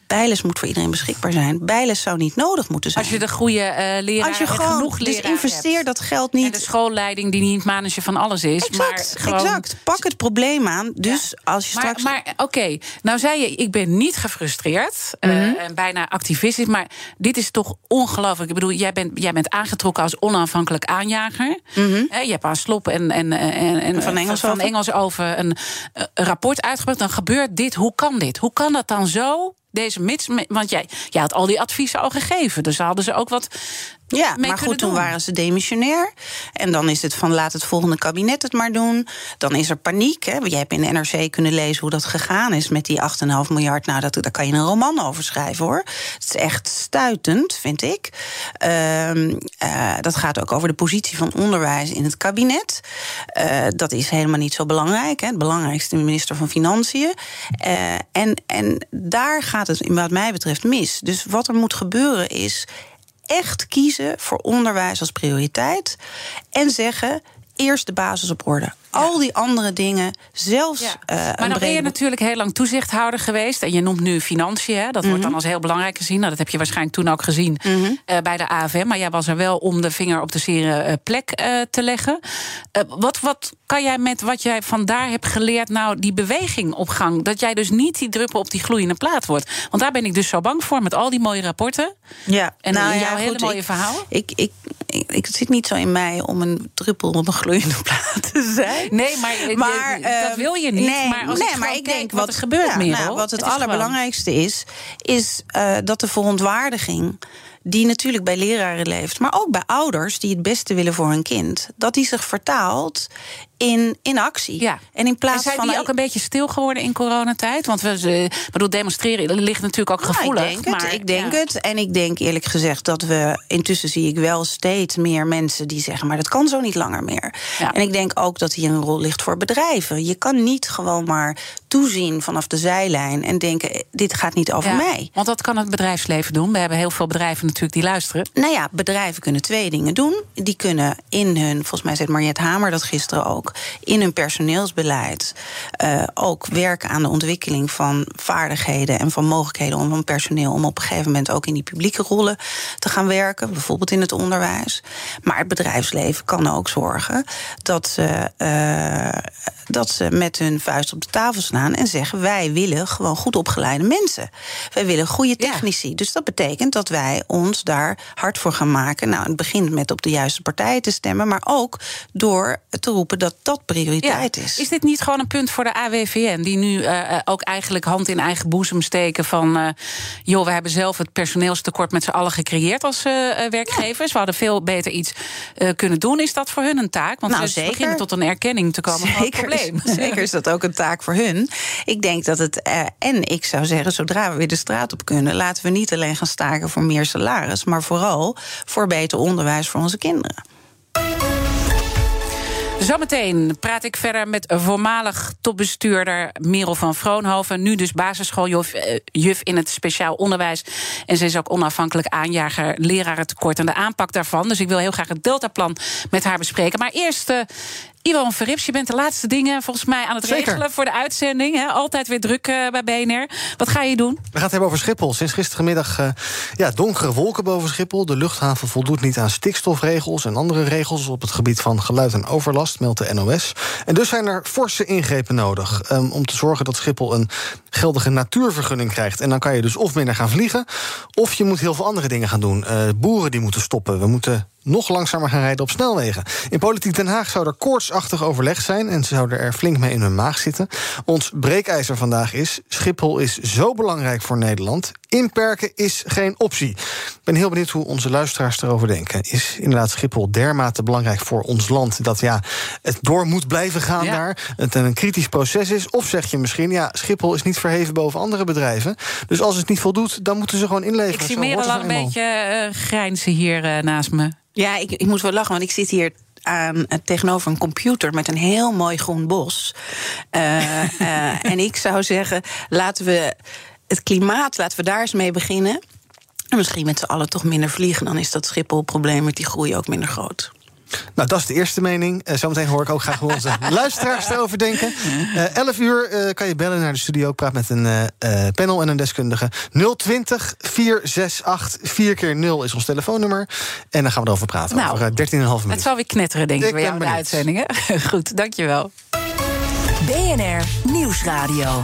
Bijles moet voor iedereen beschikbaar zijn. Bijles zou niet nodig moeten zijn. Als je de goede uh, leraar Als je gewoon, genoeg Dus investeer dat geld niet. En de schoolleiding die niet manager van alles is. Exact, maar gewoon... exact. Pak het probleem aan. Dus ja. als je maar, straks. Maar oké, nou zei je, ik ben niet gefrustreerd. Mm -hmm. uh, en bijna activistisch. Maar dit is toch ongelooflijk. Ik bedoel, jij bent, jij bent aangetrokken als onafhankelijk aanjager. Mm -hmm. uh, je hebt aan Slop en, en, en, en van, Engels, van over. Engels over een, een rapport uitgebracht. Dan gebeurt dit. Hoe kan dit? Hoe kan dat dan zo? Deze mits, want jij, jij had al die adviezen al gegeven. Dus hadden ze ook wat. Ja, maar goed, toen doen. waren ze demissionair. En dan is het van laat het volgende kabinet het maar doen. Dan is er paniek. Hè. Jij hebt in de NRC kunnen lezen hoe dat gegaan is met die 8,5 miljard. Nou, dat, daar kan je een roman over schrijven hoor. Het is echt stuitend, vind ik. Uh, uh, dat gaat ook over de positie van onderwijs in het kabinet. Uh, dat is helemaal niet zo belangrijk. Hè. Het belangrijkste minister van Financiën. Uh, en, en daar gaat het, wat mij betreft, mis. Dus wat er moet gebeuren is echt kiezen voor onderwijs als prioriteit. En zeggen: eerst de basis op orde. Ja. Al die andere dingen, zelfs. Ja. Uh, maar dan ben je natuurlijk heel lang toezichthouder geweest. En je noemt nu financiën. Hè? Dat mm -hmm. wordt dan als heel belangrijk gezien. Nou, dat heb je waarschijnlijk toen ook gezien mm -hmm. uh, bij de AFM. Maar jij was er wel om de vinger op de zere uh, plek te leggen. wat, wat kan jij met wat jij vandaar hebt geleerd, nou, die beweging op gang? Dat jij dus niet die druppel op die gloeiende plaat wordt. Want daar ben ik dus zo bang voor met al die mooie rapporten. Ja, en nou, jouw ja, hele goed, mooie ik, verhaal. Ik, ik, ik, ik, het zit niet zo in mij om een druppel op een gloeiende plaat te zijn. Nee, maar, maar uh, dat wil je niet. Nee, maar als nee, ik, maar ik denk wat, er gebeurt ja, meer. Nou, wat het, het allerbelangrijkste is, is uh, dat de verontwaardiging die natuurlijk bij leraren leeft, maar ook bij ouders die het beste willen voor hun kind, dat die zich vertaalt in, in actie. Ja. En in plaats en zijn van. die ook een beetje stil geworden in coronatijd? Want we bedoel, demonstreren ligt natuurlijk ook gevoelig. Nou, ik denk maar, het. Ik denk ja. het. En ik denk eerlijk gezegd dat we. Intussen zie ik wel steeds meer mensen die zeggen. maar dat kan zo niet langer meer. Ja. En ik denk ook dat hier een rol ligt voor bedrijven. Je kan niet gewoon maar toezien vanaf de zijlijn. en denken: dit gaat niet over ja. mij. Want dat kan het bedrijfsleven doen. We hebben heel veel bedrijven natuurlijk die luisteren. Nou ja, bedrijven kunnen twee dingen doen. Die kunnen in hun. volgens mij zei Mariette Hamer dat gisteren ook. In hun personeelsbeleid uh, ook werken aan de ontwikkeling van vaardigheden en van mogelijkheden om van personeel om op een gegeven moment ook in die publieke rollen te gaan werken, bijvoorbeeld in het onderwijs. Maar het bedrijfsleven kan ook zorgen dat ze, uh, dat ze met hun vuist op de tafel staan en zeggen: wij willen gewoon goed opgeleide mensen. Wij willen goede technici. Ja. Dus dat betekent dat wij ons daar hard voor gaan maken. Nou, het begint met op de juiste partijen te stemmen, maar ook door te roepen dat dat prioriteit ja. is. Is dit niet gewoon een punt voor de AWVN, die nu uh, ook eigenlijk hand in eigen boezem steken van, uh, joh, we hebben zelf het personeelstekort met z'n allen gecreëerd als uh, werkgevers. Ja. We hadden veel beter iets kunnen doen. Is dat voor hun een taak? Want nou, zeker. beginnen tot een erkenning te komen zeker, probleem. Zeker is dat ook een taak voor hun. Ik denk dat het, en ik zou zeggen, zodra we weer de straat op kunnen, laten we niet alleen gaan staken voor meer salaris, maar vooral voor beter onderwijs voor onze kinderen. Zometeen praat ik verder met voormalig topbestuurder Merel van Vroonhoven. Nu dus basisschooljuf juf in het speciaal onderwijs. En ze is ook onafhankelijk aanjager lerarentekort en de aanpak daarvan. Dus ik wil heel graag het Deltaplan met haar bespreken. Maar eerst. Uh, Iwan Verrips, je bent de laatste dingen volgens mij aan het Zeker. regelen voor de uitzending. Hè? Altijd weer druk uh, bij BNR. Wat ga je doen? We gaan het hebben over Schiphol. Sinds gistermiddag uh, ja, donkere wolken boven Schiphol. De luchthaven voldoet niet aan stikstofregels en andere regels op het gebied van geluid en overlast, meldt de NOS. En dus zijn er forse ingrepen nodig um, om te zorgen dat Schiphol een geldige natuurvergunning krijgt. En dan kan je dus of minder gaan vliegen, of je moet heel veel andere dingen gaan doen. Uh, boeren die moeten stoppen. We moeten nog langzamer gaan rijden op snelwegen. In Politiek Den Haag zou er koortsachtig overleg zijn... en ze zouden er flink mee in hun maag zitten. Ons breekijzer vandaag is... Schiphol is zo belangrijk voor Nederland. Inperken is geen optie. Ik ben heel benieuwd hoe onze luisteraars erover denken. Is inderdaad Schiphol dermate belangrijk voor ons land... dat ja, het door moet blijven gaan ja. daar, het een kritisch proces is? Of zeg je misschien, ja, Schiphol is niet verheven boven andere bedrijven... dus als het niet voldoet, dan moeten ze gewoon inleveren. Ik zie meer al een beetje uh, grijnzen hier uh, naast me. Ja, ik, ik moet wel lachen, want ik zit hier aan, tegenover een computer met een heel mooi groen bos. Uh, uh, en ik zou zeggen, laten we het klimaat, laten we daar eens mee beginnen. En misschien met z'n allen toch minder vliegen. Dan is dat Schiphol-probleem met die groei ook minder groot. Nou, dat is de eerste mening. Uh, zometeen hoor ik ook graag hoe onze luisteraars erover denken. Uh, 11 uur uh, kan je bellen naar de studio. Ik praat met een uh, panel en een deskundige. 020 468 4 keer 0 is ons telefoonnummer. En dan gaan we erover praten. Nou, over 13,5 minuten. Het zal weer knetteren, denk ik, bij jou de uitzendingen. Goed, dankjewel. BNR Nieuwsradio.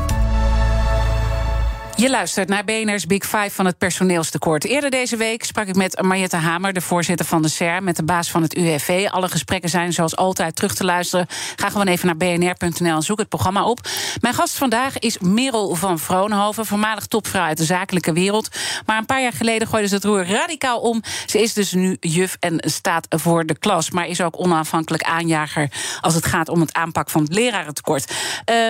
Je luistert naar BNR's Big Five van het personeelstekort. Eerder deze week sprak ik met Mariette Hamer, de voorzitter van de SER... met de baas van het UWV. Alle gesprekken zijn zoals altijd terug te luisteren. Ga gewoon even naar bnr.nl en zoek het programma op. Mijn gast vandaag is Merel van Vroonhoven... voormalig topvrouw uit de zakelijke wereld. Maar een paar jaar geleden gooide ze het roer radicaal om. Ze is dus nu juf en staat voor de klas... maar is ook onafhankelijk aanjager... als het gaat om het aanpak van het lerarentekort.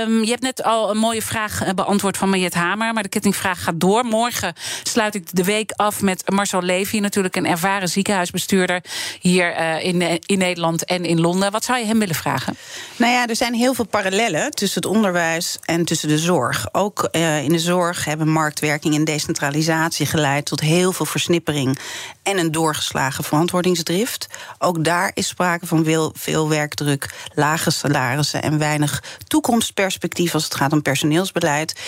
Um, je hebt net al een mooie vraag eh, beantwoord van Mariette Hamer... maar de kettingvraag gaat door. Morgen sluit ik de week af met Marcel Levy, natuurlijk een ervaren ziekenhuisbestuurder hier uh, in, in Nederland en in Londen. Wat zou je hem willen vragen? Nou ja, er zijn heel veel parallellen tussen het onderwijs en tussen de zorg. Ook uh, in de zorg hebben marktwerking en decentralisatie geleid tot heel veel versnippering en een doorgeslagen verantwoordingsdrift. Ook daar is sprake van veel, veel werkdruk, lage salarissen en weinig toekomstperspectief als het gaat om personeelsbeleid.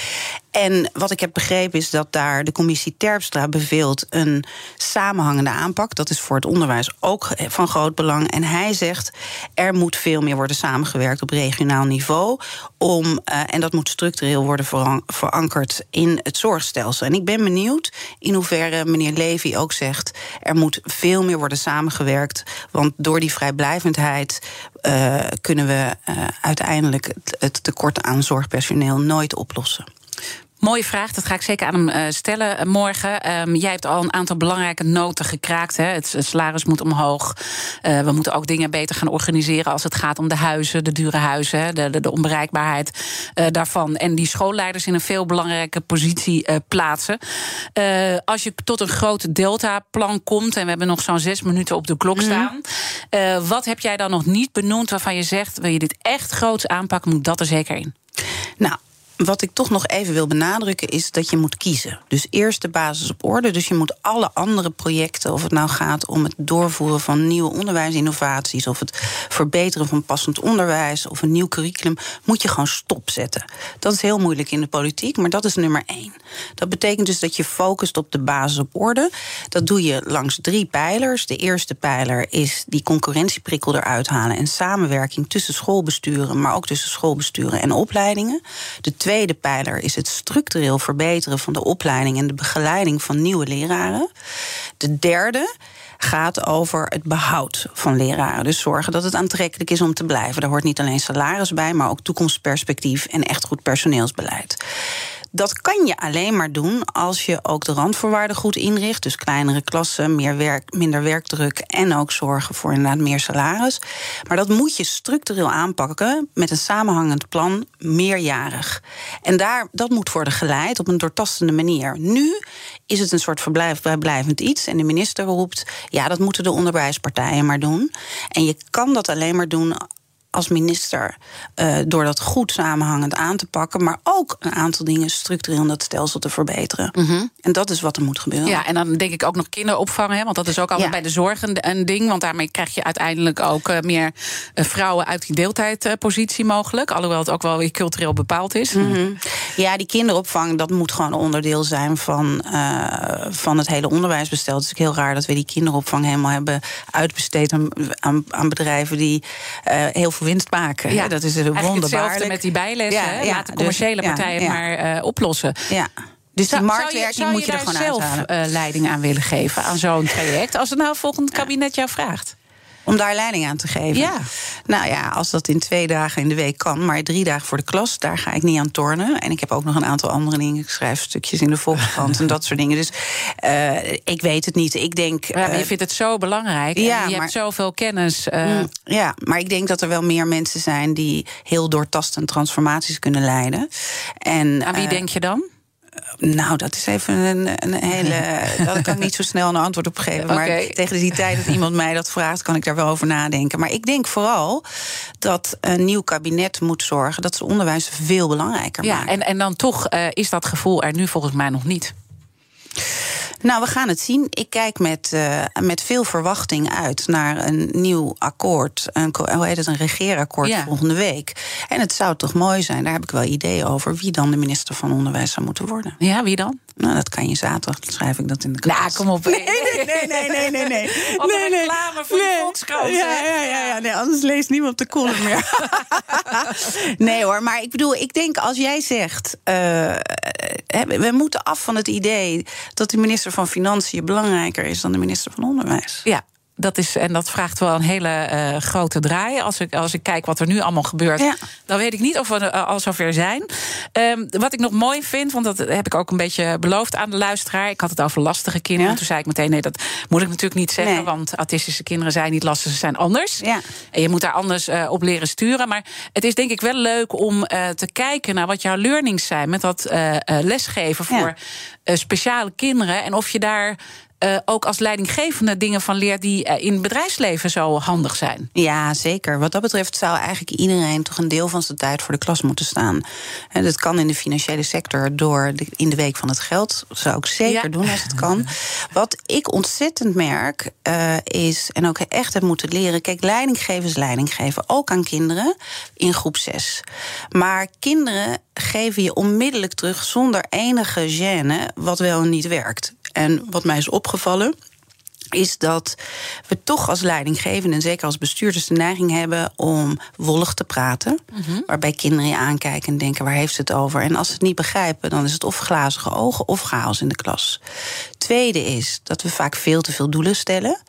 En wat ik heb begrepen is dat daar de commissie Terpstra beveelt een samenhangende aanpak. Dat is voor het onderwijs ook van groot belang. En hij zegt er moet veel meer worden samengewerkt op regionaal niveau. Om, uh, en dat moet structureel worden verankerd in het zorgstelsel. En ik ben benieuwd in hoeverre meneer Levy ook zegt er moet veel meer worden samengewerkt. Want door die vrijblijvendheid uh, kunnen we uh, uiteindelijk het tekort aan zorgpersoneel nooit oplossen. Mooie vraag, dat ga ik zeker aan hem uh, stellen uh, morgen. Um, jij hebt al een aantal belangrijke noten gekraakt. Hè? Het, het, salaris moet omhoog. Uh, we moeten ook dingen beter gaan organiseren als het gaat om de huizen, de dure huizen, de, de, de onbereikbaarheid daarvan. En die schoolleiders in een veel belangrijke positie plaatsen. als je tot een groot Delta-plan komt, en we hebben nog zo'n zes minuten op de klok mhm. staan. Mm. wat heb jij dan nog niet benoemd waarvan je zegt: wil je dit echt groots aanpakken, moet dat er zeker in? Nou, wat ik toch nog even wil benadrukken is dat je moet kiezen. Dus eerst de basis op orde. Dus je moet alle andere projecten, of het nou gaat om het doorvoeren van nieuwe onderwijsinnovaties, of het verbeteren van passend onderwijs, of een nieuw curriculum, moet je gewoon stopzetten. Dat is heel moeilijk in de politiek, maar dat is nummer één. Dat betekent dus dat je focust op de basis op orde. Dat doe je langs drie pijlers. De eerste pijler is die concurrentieprikkel eruit halen en samenwerking tussen schoolbesturen, maar ook tussen schoolbesturen en opleidingen. De tweede pijler is het structureel verbeteren van de opleiding en de begeleiding van nieuwe leraren. De derde gaat over het behoud van leraren. Dus zorgen dat het aantrekkelijk is om te blijven. Daar hoort niet alleen salaris bij, maar ook toekomstperspectief en echt goed personeelsbeleid. Dat kan je alleen maar doen als je ook de randvoorwaarden goed inricht. Dus kleinere klassen, meer werk, minder werkdruk en ook zorgen voor inderdaad meer salaris. Maar dat moet je structureel aanpakken met een samenhangend plan, meerjarig. En daar, dat moet worden geleid op een doortastende manier. Nu is het een soort verblijvend iets. En de minister roept: ja, dat moeten de onderwijspartijen maar doen. En je kan dat alleen maar doen als minister uh, door dat goed samenhangend aan te pakken, maar ook een aantal dingen structureel in dat stelsel te verbeteren. Mm -hmm. En dat is wat er moet gebeuren. Ja, en dan denk ik ook nog kinderopvang, hè, want dat is ook allemaal ja. bij de zorg een, een, ding, want daarmee krijg je uiteindelijk ook uh, meer uh, vrouwen uit die deeltijdpositie mogelijk, alhoewel het ook wel weer cultureel bepaald is. Mm -hmm. Ja, die kinderopvang dat moet gewoon onderdeel zijn van, van het hele onderwijsbestel. Het is heel raar dat we die kinderopvang helemaal hebben uitbesteed aan, aan, aan bedrijven die heel veel winst maken. Ja, dat is een wonderbaarlijk. hetzelfde met die bijlessen. Ja, ja, Laat de dus- commerciële dus, partijen maar uh, oplossen. Ja. Dus die marktwerking moet je, er gewoon zelf uithalen. Uh, leiding aan willen geven aan zo'n traject? Als het nou volgend kabinet jou vraagt. Om daar leiding aan te geven. Ja. Nou ja, als dat in twee dagen in de week kan, maar drie dagen voor de klas, daar ga ik niet aan tornen. En ik heb ook nog een aantal andere dingen. Ik schrijf stukjes in de Volkskrant en dat soort dingen. Dus uh, ik weet het niet. Ik denk. Ja, maar je vindt het zo belangrijk. Ja, je maar, hebt zoveel kennis. Uh... Ja, maar ik denk dat er wel meer mensen zijn die heel doortastend transformaties kunnen leiden. En, aan wie uh, denk je dan? Nou, dat is even een, een hele. Daar kan ik niet zo snel een antwoord op geven. Maar okay. tegen die tijd dat iemand mij dat vraagt, kan ik daar wel over nadenken. Maar ik denk vooral dat een nieuw kabinet moet zorgen dat ze onderwijs veel belangrijker ja, maken. En, en dan toch uh, is dat gevoel er nu volgens mij nog niet. Nou, we gaan het zien. Ik kijk met, uh, met veel verwachting uit naar een nieuw akkoord. Een, hoe heet het? Een regeerakkoord ja. volgende week. En het zou toch mooi zijn, daar heb ik wel ideeën over, wie dan de minister van Onderwijs zou moeten worden. Ja, wie dan? Nou, dat kan je zaterdag, schrijf ik dat in de krant. Nou, kom op. Nee, nee, nee, nee, nee, nee. nee. Op nee, nee. reclame voor de Volkskrant. Ja, ja, ja, ja, nee, anders leest niemand de column meer. nee hoor, maar ik bedoel, ik denk als jij zegt... Uh, we moeten af van het idee dat de minister van Financiën belangrijker is dan de minister van Onderwijs. Ja, dat is, en dat vraagt wel een hele uh, grote draai. Als ik, als ik kijk wat er nu allemaal gebeurt, ja. dan weet ik niet of we uh, al zover zijn. Um, wat ik nog mooi vind, want dat heb ik ook een beetje beloofd aan de luisteraar. Ik had het over lastige kinderen. Ja. Toen zei ik meteen: nee, dat moet ik natuurlijk niet zeggen. Nee. Want autistische kinderen zijn niet lastig, ze zijn anders. Ja. En je moet daar anders uh, op leren sturen. Maar het is denk ik wel leuk om te kijken naar wat jouw learnings zijn met dat lesgeven voor speciale kinderen. En of je daar uh, ook als leidinggevende dingen van leert die uh, in het bedrijfsleven zo handig zijn. Ja, zeker. Wat dat betreft zou eigenlijk iedereen toch een deel van zijn tijd voor de klas moeten staan. En dat kan in de financiële sector door de, in de week van het geld. Dat zou ik zeker ja. doen als het kan. Wat ik ontzettend merk uh, is, en ook echt heb moeten leren. Kijk, leidinggeven is leidinggeven. Ook aan kinderen in groep 6. Maar kinderen geven je onmiddellijk terug zonder enige gêne wat wel en niet werkt. En wat mij is opgevallen is dat we toch als leidinggevende en zeker als bestuurders de neiging hebben om wollig te praten. Mm-hmm. Waarbij kinderen je aankijken en denken: waar heeft ze het over? En als ze het niet begrijpen, dan is het of glazige ogen of chaos in de klas. Tweede is dat we vaak veel te veel doelen stellen,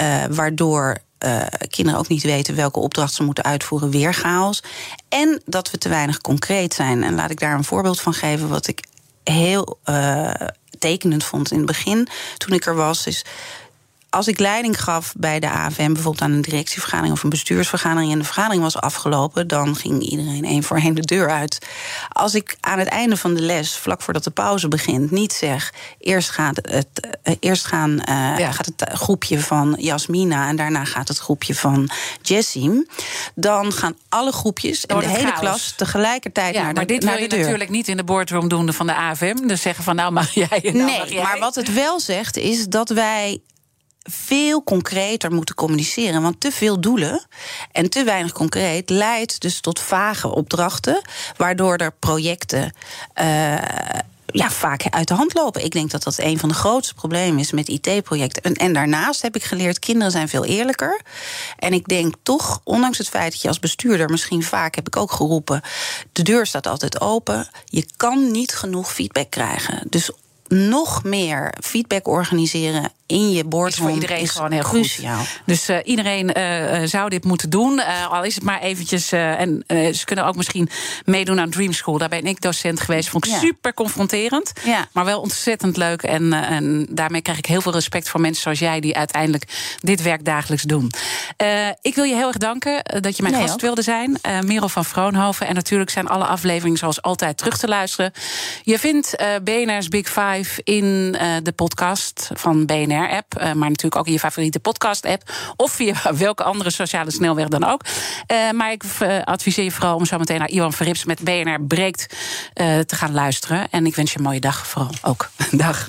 uh, waardoor uh, kinderen ook niet weten welke opdracht ze moeten uitvoeren, weer chaos. En dat we te weinig concreet zijn. En laat ik daar een voorbeeld van geven, wat ik heel uh, tekenend vond in het begin, toen ik er was, is als ik leiding gaf bij de AFM, bijvoorbeeld aan een directievergadering of een bestuursvergadering, en de vergadering was afgelopen, dan ging iedereen één voor één de deur uit. Als ik aan het einde van de les, vlak voordat de pauze begint, niet zeg: eerst gaat het, uh, eerst gaan, uh, ja. gaat het groepje van Jasmina en daarna gaat het groepje van Jessim, dan gaan alle groepjes en de hele chaos. klas tegelijkertijd ja, naar de, maar dit naar wil je de deur. natuurlijk niet in de boardroom doen van de AFM. Dus zeggen van nou mag jij. Nou nee, mag jij. maar wat het wel zegt is dat wij veel concreter moeten communiceren. Want te veel doelen en te weinig concreet leidt dus tot vage opdrachten, waardoor er projecten. Uh, ja, vaak uit de hand lopen. Ik denk dat dat een van de grootste problemen is met IT-projecten. En, en, daarnaast heb ik geleerd, kinderen zijn veel eerlijker. En ik denk toch, ondanks het feit dat je als bestuurder... misschien vaak, heb ik ook geroepen... de deur staat altijd open. Je kan niet genoeg feedback krijgen. Dus nog meer feedback organiseren in je is voor iedereen is gewoon heel cruciaal. goed. Dus uh, iedereen uh, zou dit moeten doen. Uh, al is het maar eventjes. en ze kunnen ook misschien meedoen aan Dream School. Daar ben ik docent geweest. Vond ik ja. super confronterend. Ja. Maar wel ontzettend leuk. En, en daarmee krijg ik heel veel respect voor mensen zoals jij, die uiteindelijk dit werk dagelijks doen. ik wil je heel erg danken dat je mijn Nee, gast ook. wilde zijn. Merel van Vroonhoven. En natuurlijk zijn alle afleveringen zoals altijd terug te luisteren. Je vindt BNR's Big Five in de podcast van BNR app, uh, maar natuurlijk ook in je favoriete podcast-app. Of via welke andere sociale snelweg dan ook. Uh, maar ik uh, adviseer je vooral om zo meteen naar Iwan Verrips met BNR Breekt te gaan luisteren. En ik wens je een mooie dag vooral ook. dag.